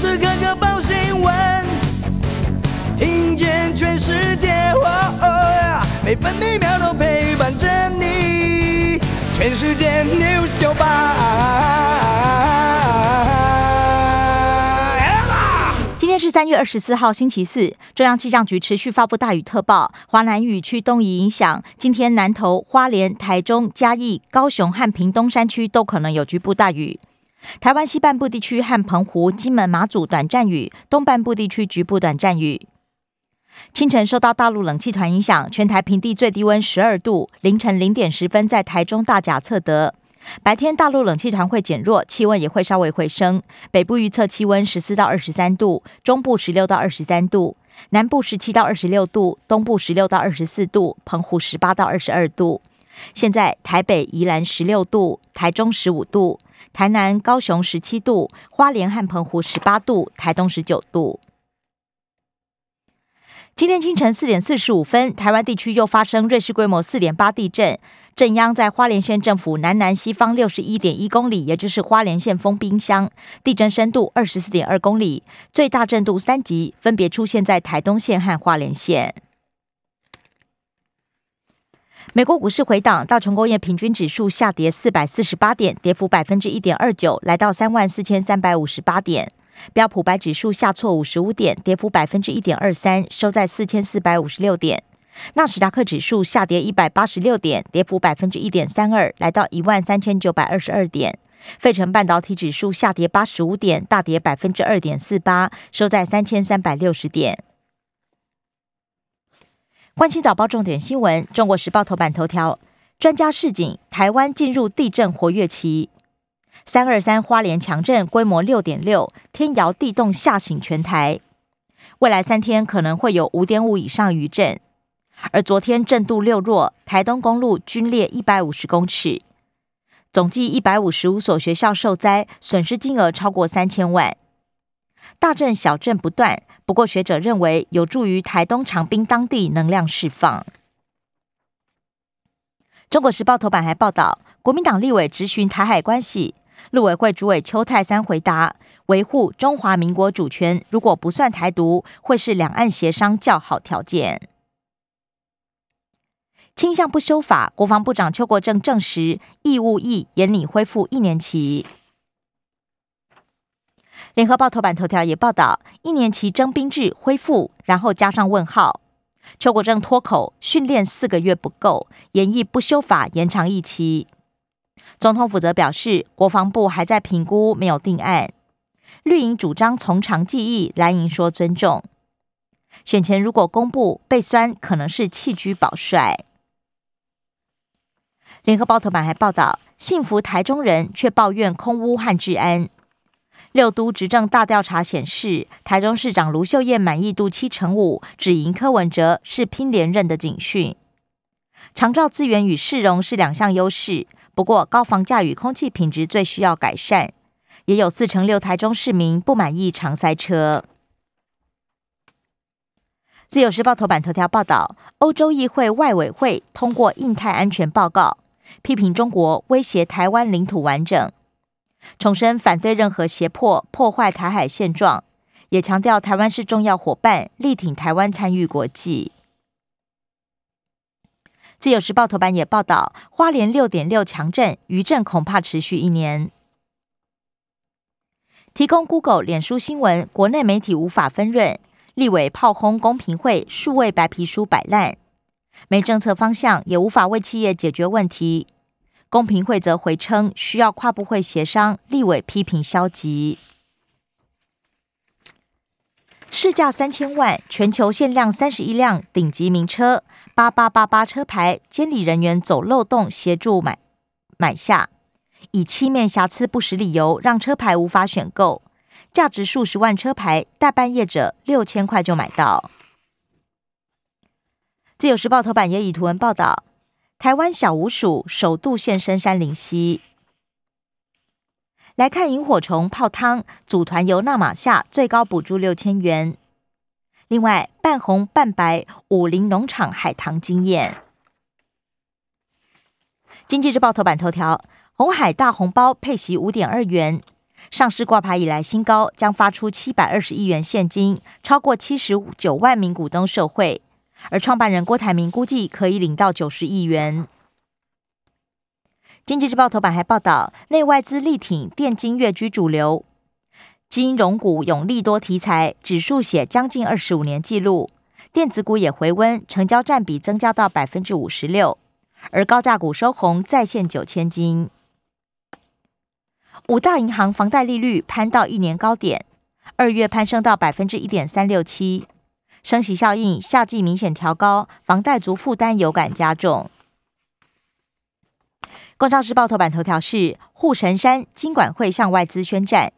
时刻刻报新闻，听见全世界，每分每秒都陪伴着你。全世界 news 九八。今天是三月二十四号，星期四。中央气象局持续发布大雨特报，华南雨区东移影响，今天南投、花莲、台中、嘉义、高雄和屏东山区都可能有局部大雨。台湾西半部地区和澎湖、金门、马祖短暂雨，东半部地区局部短暂雨。清晨受到大陆冷气团影响，全台平地最低温十二度，凌晨零点十分在台中大甲测得。白天大陆冷气团会减弱，气温也会稍微回升。北部预测气温十四到二十三度，中部十六到二十三度，南部十七到二十六度，东部十六到二十四度，澎湖十八到二十二度。现在台北、宜兰十六度，台中十五度。台南、高雄十七度，花莲和澎湖十八度，台东十九度。今天清晨四点四十五分，台湾地区又发生瑞士规模四点八地震，震央在花莲县政府南南西方六十一点一公里，也就是花莲县封冰箱。地震深度二十四点二公里，最大震度三级，分别出现在台东县和花莲县。美国股市回档，道琼工业平均指数下跌四百四十八点，跌幅百分之一点二九，来到三万四千三百五十八点。标普白指数下挫五十五点，跌幅百分之一点二三，收在四千四百五十六点。纳斯达克指数下跌一百八十六点，跌幅百分之一点三二，来到一万三千九百二十二点。费城半导体指数下跌八十五点，大跌百分之二点四八，收在三千三百六十点。关心早报重点新闻，《中国时报》头版头条：专家示警，台湾进入地震活跃期。三二三花莲强震规模六点六，天摇地动吓醒全台。未来三天可能会有五点五以上余震。而昨天震度六弱，台东公路均裂一百五十公尺，总计一百五十五所学校受灾，损失金额超过三千万。大震小震不断。不过，学者认为有助于台东长滨当地能量释放。中国时报头版还报道，国民党立委质询台海关系，陆委会主委邱泰三回答：维护中华民国主权，如果不算台独，会是两岸协商较好条件。倾向不修法，国防部长邱国正证实，义务役延拟恢复一年期。联合报头版头条也报道，一年期征兵制恢复，然后加上问号。邱国正脱口，训练四个月不够，演绎不修法延长一期。总统府则表示，国防部还在评估，没有定案。绿营主张从长计议，蓝营说尊重。选前如果公布被酸，可能是弃居保帅。联合报头版还报道，幸福台中人却抱怨空屋和治安。六都执政大调查显示，台中市长卢秀燕满意度七成五，只赢柯文哲，是拼连任的警讯。长照资源与市容是两项优势，不过高房价与空气品质最需要改善。也有四成六台中市民不满意常塞车。自由时报头版头条报道，欧洲议会外委会通过印太安全报告，批评中国威胁台湾领土完整。重申反对任何胁迫破坏台海现状，也强调台湾是重要伙伴，力挺台湾参与国际。自由时报头版也报道，花莲六点六强震，余震恐怕持续一年。提供 Google、脸书新闻，国内媒体无法分润。立委炮轰公平会，数位白皮书摆烂，没政策方向，也无法为企业解决问题。公平会则回称需要跨部会协商，立委批评消极。市价三千万，全球限量三十一辆顶级名车，八八八八车牌，监理人员走漏洞协助买买下，以漆面瑕疵不实理由让车牌无法选购，价值数十万车牌，大半夜者六千块就买到。自由时报头版也以图文报道。台湾小鼯鼠首度现身山林溪，来看萤火虫泡汤，组团游纳马夏最高补助六千元。另外，半红半白武林农场海棠惊艳。经济日报头版头条：红海大红包配息五点二元，上市挂牌以来新高，将发出七百二十亿元现金，超过七十九万名股东受惠。而创办人郭台铭估计可以领到九十亿元。经济日报头版还报道，内外资力挺电金跃居主流，金融股永利多题材，指数写将近二十五年纪录。电子股也回温，成交占比增加到百分之五十六，而高价股收红，再现九千金。五大银行房贷利率攀到一年高点，二月攀升到百分之一点三六七。升息效应，夏季明显调高，房贷族负担有感加重。工商时报头版头条是护神山金管会向外资宣战，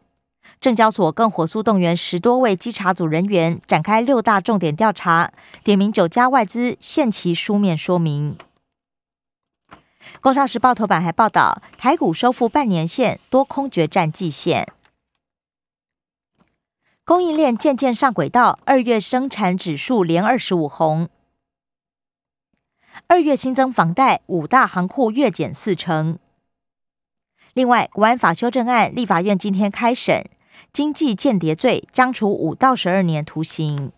证交所更火速动员十多位稽查组人员展开六大重点调查，点名九家外资限期书面说明。工商时报头版还报道台股收复半年线，多空决战季线。供应链渐渐上轨道，二月生产指数连二十五红。二月新增房贷，五大行库月减四成。另外，国安法修正案，立法院今天开审，经济间谍罪将处五到十二年徒刑。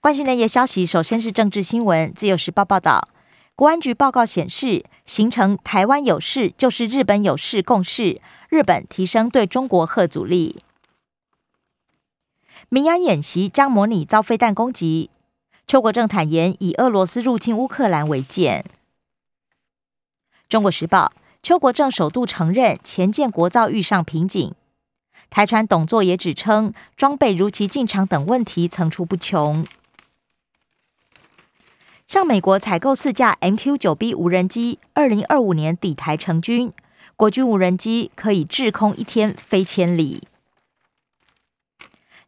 关心的业消息，首先是政治新闻。自由时报报道，国安局报告显示，形成台湾有事就是日本有事共识。日本提升对中国核阻力，民安演习将模拟遭飞弹攻击。邱国正坦言，以俄罗斯入侵乌克兰为鉴。中国时报，邱国正首度承认前建国造遇上瓶颈。台船董座也指称，装备如期进场等问题层出不穷。向美国采购四架 MQ 九 B 无人机，二零二五年底台成军。国军无人机可以滞空一天飞千里。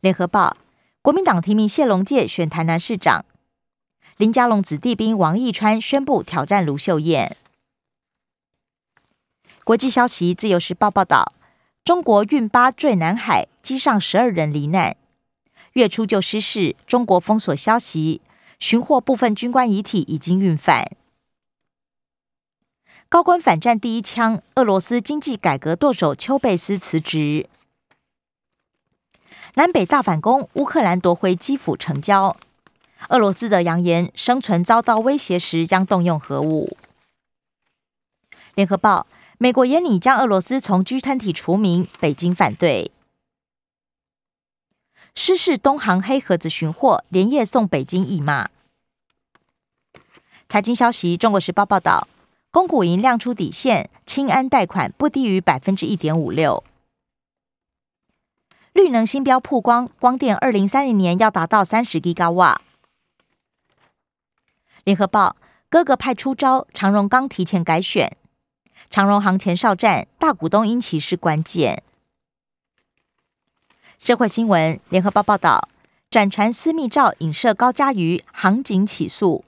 联合报，国民党提名谢龙介选台南市长，林佳龙子弟兵王义川宣布挑战卢秀燕。国际消息，自由时报报道，中国运八坠南海，机上十二人罹难。月初就失事，中国封锁消息，寻获部分军官遗体已经运返。高官反战第一枪，俄罗斯经济改革舵手丘贝斯辞职。南北大反攻，乌克兰夺回基辅城郊。俄罗斯则扬言，生存遭到威胁时将动用核武。联合报：美国也拟将俄罗斯从 G 团体除名，北京反对。失事东航黑盒子寻获，连夜送北京义骂。财经消息：中国时报报道。公股银亮出底线，清安贷款不低于百分之一点五六。绿能新标曝光，光电二零三零年要达到三十吉瓦。联合报哥哥派出招，长荣刚提前改选，长荣行前哨战，大股东因其是关键。社会新闻，联合报报道，转传私密照影射高嘉瑜，航警起诉。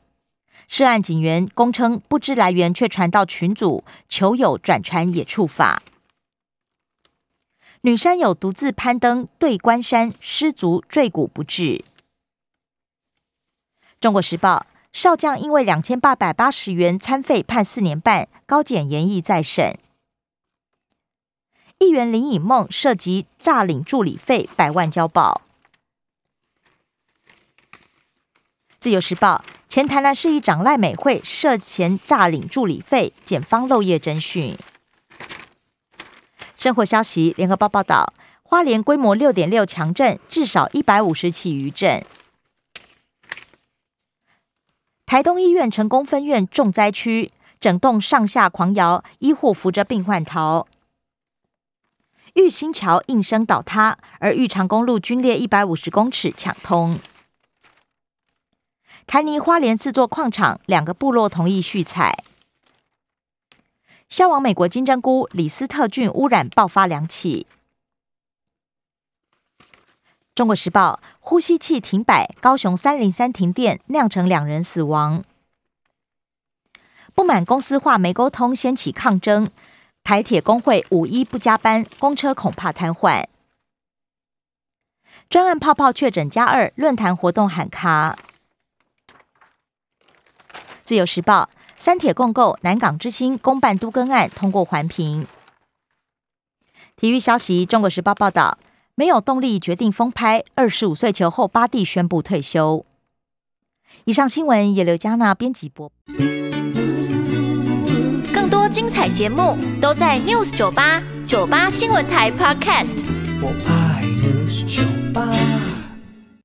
涉案警员供称不知来源，却传到群组，求友转传也触法。女山友独自攀登对关山，失足坠谷不治。中国时报少将因为两千八百八十元餐费判四年半，高检严议再审。议员林颖梦涉及诈领助理费百万交保。自由时报。前台南市议长赖美惠涉嫌诈领助理费，检方漏夜侦讯。生活消息，联合报报道，花莲规模六点六强震，至少一百五十起余震。台东医院成功分院重灾区，整栋上下狂摇，医护扶着病患逃。玉新桥应声倒塌，而玉长公路均列一百五十公尺抢通。台泥花莲四座矿场，两个部落同意续采。销往美国金针菇李斯特菌污染爆发两起。中国时报呼吸器停摆，高雄三零三停电，酿成两人死亡。不满公司化没沟通，掀起抗争。台铁工会五一不加班，公车恐怕瘫痪。专案泡泡确诊加二，论坛活动喊卡。自由时报三铁共构南港之星公办都更案通过环评。体育消息，《中国时报》报道，没有动力决定封拍，二十五岁球后巴蒂宣布退休。以上新闻由刘嘉娜编辑播。更多精彩节目都在 News 九八九八新闻台 Podcast。我爱 News 酒吧。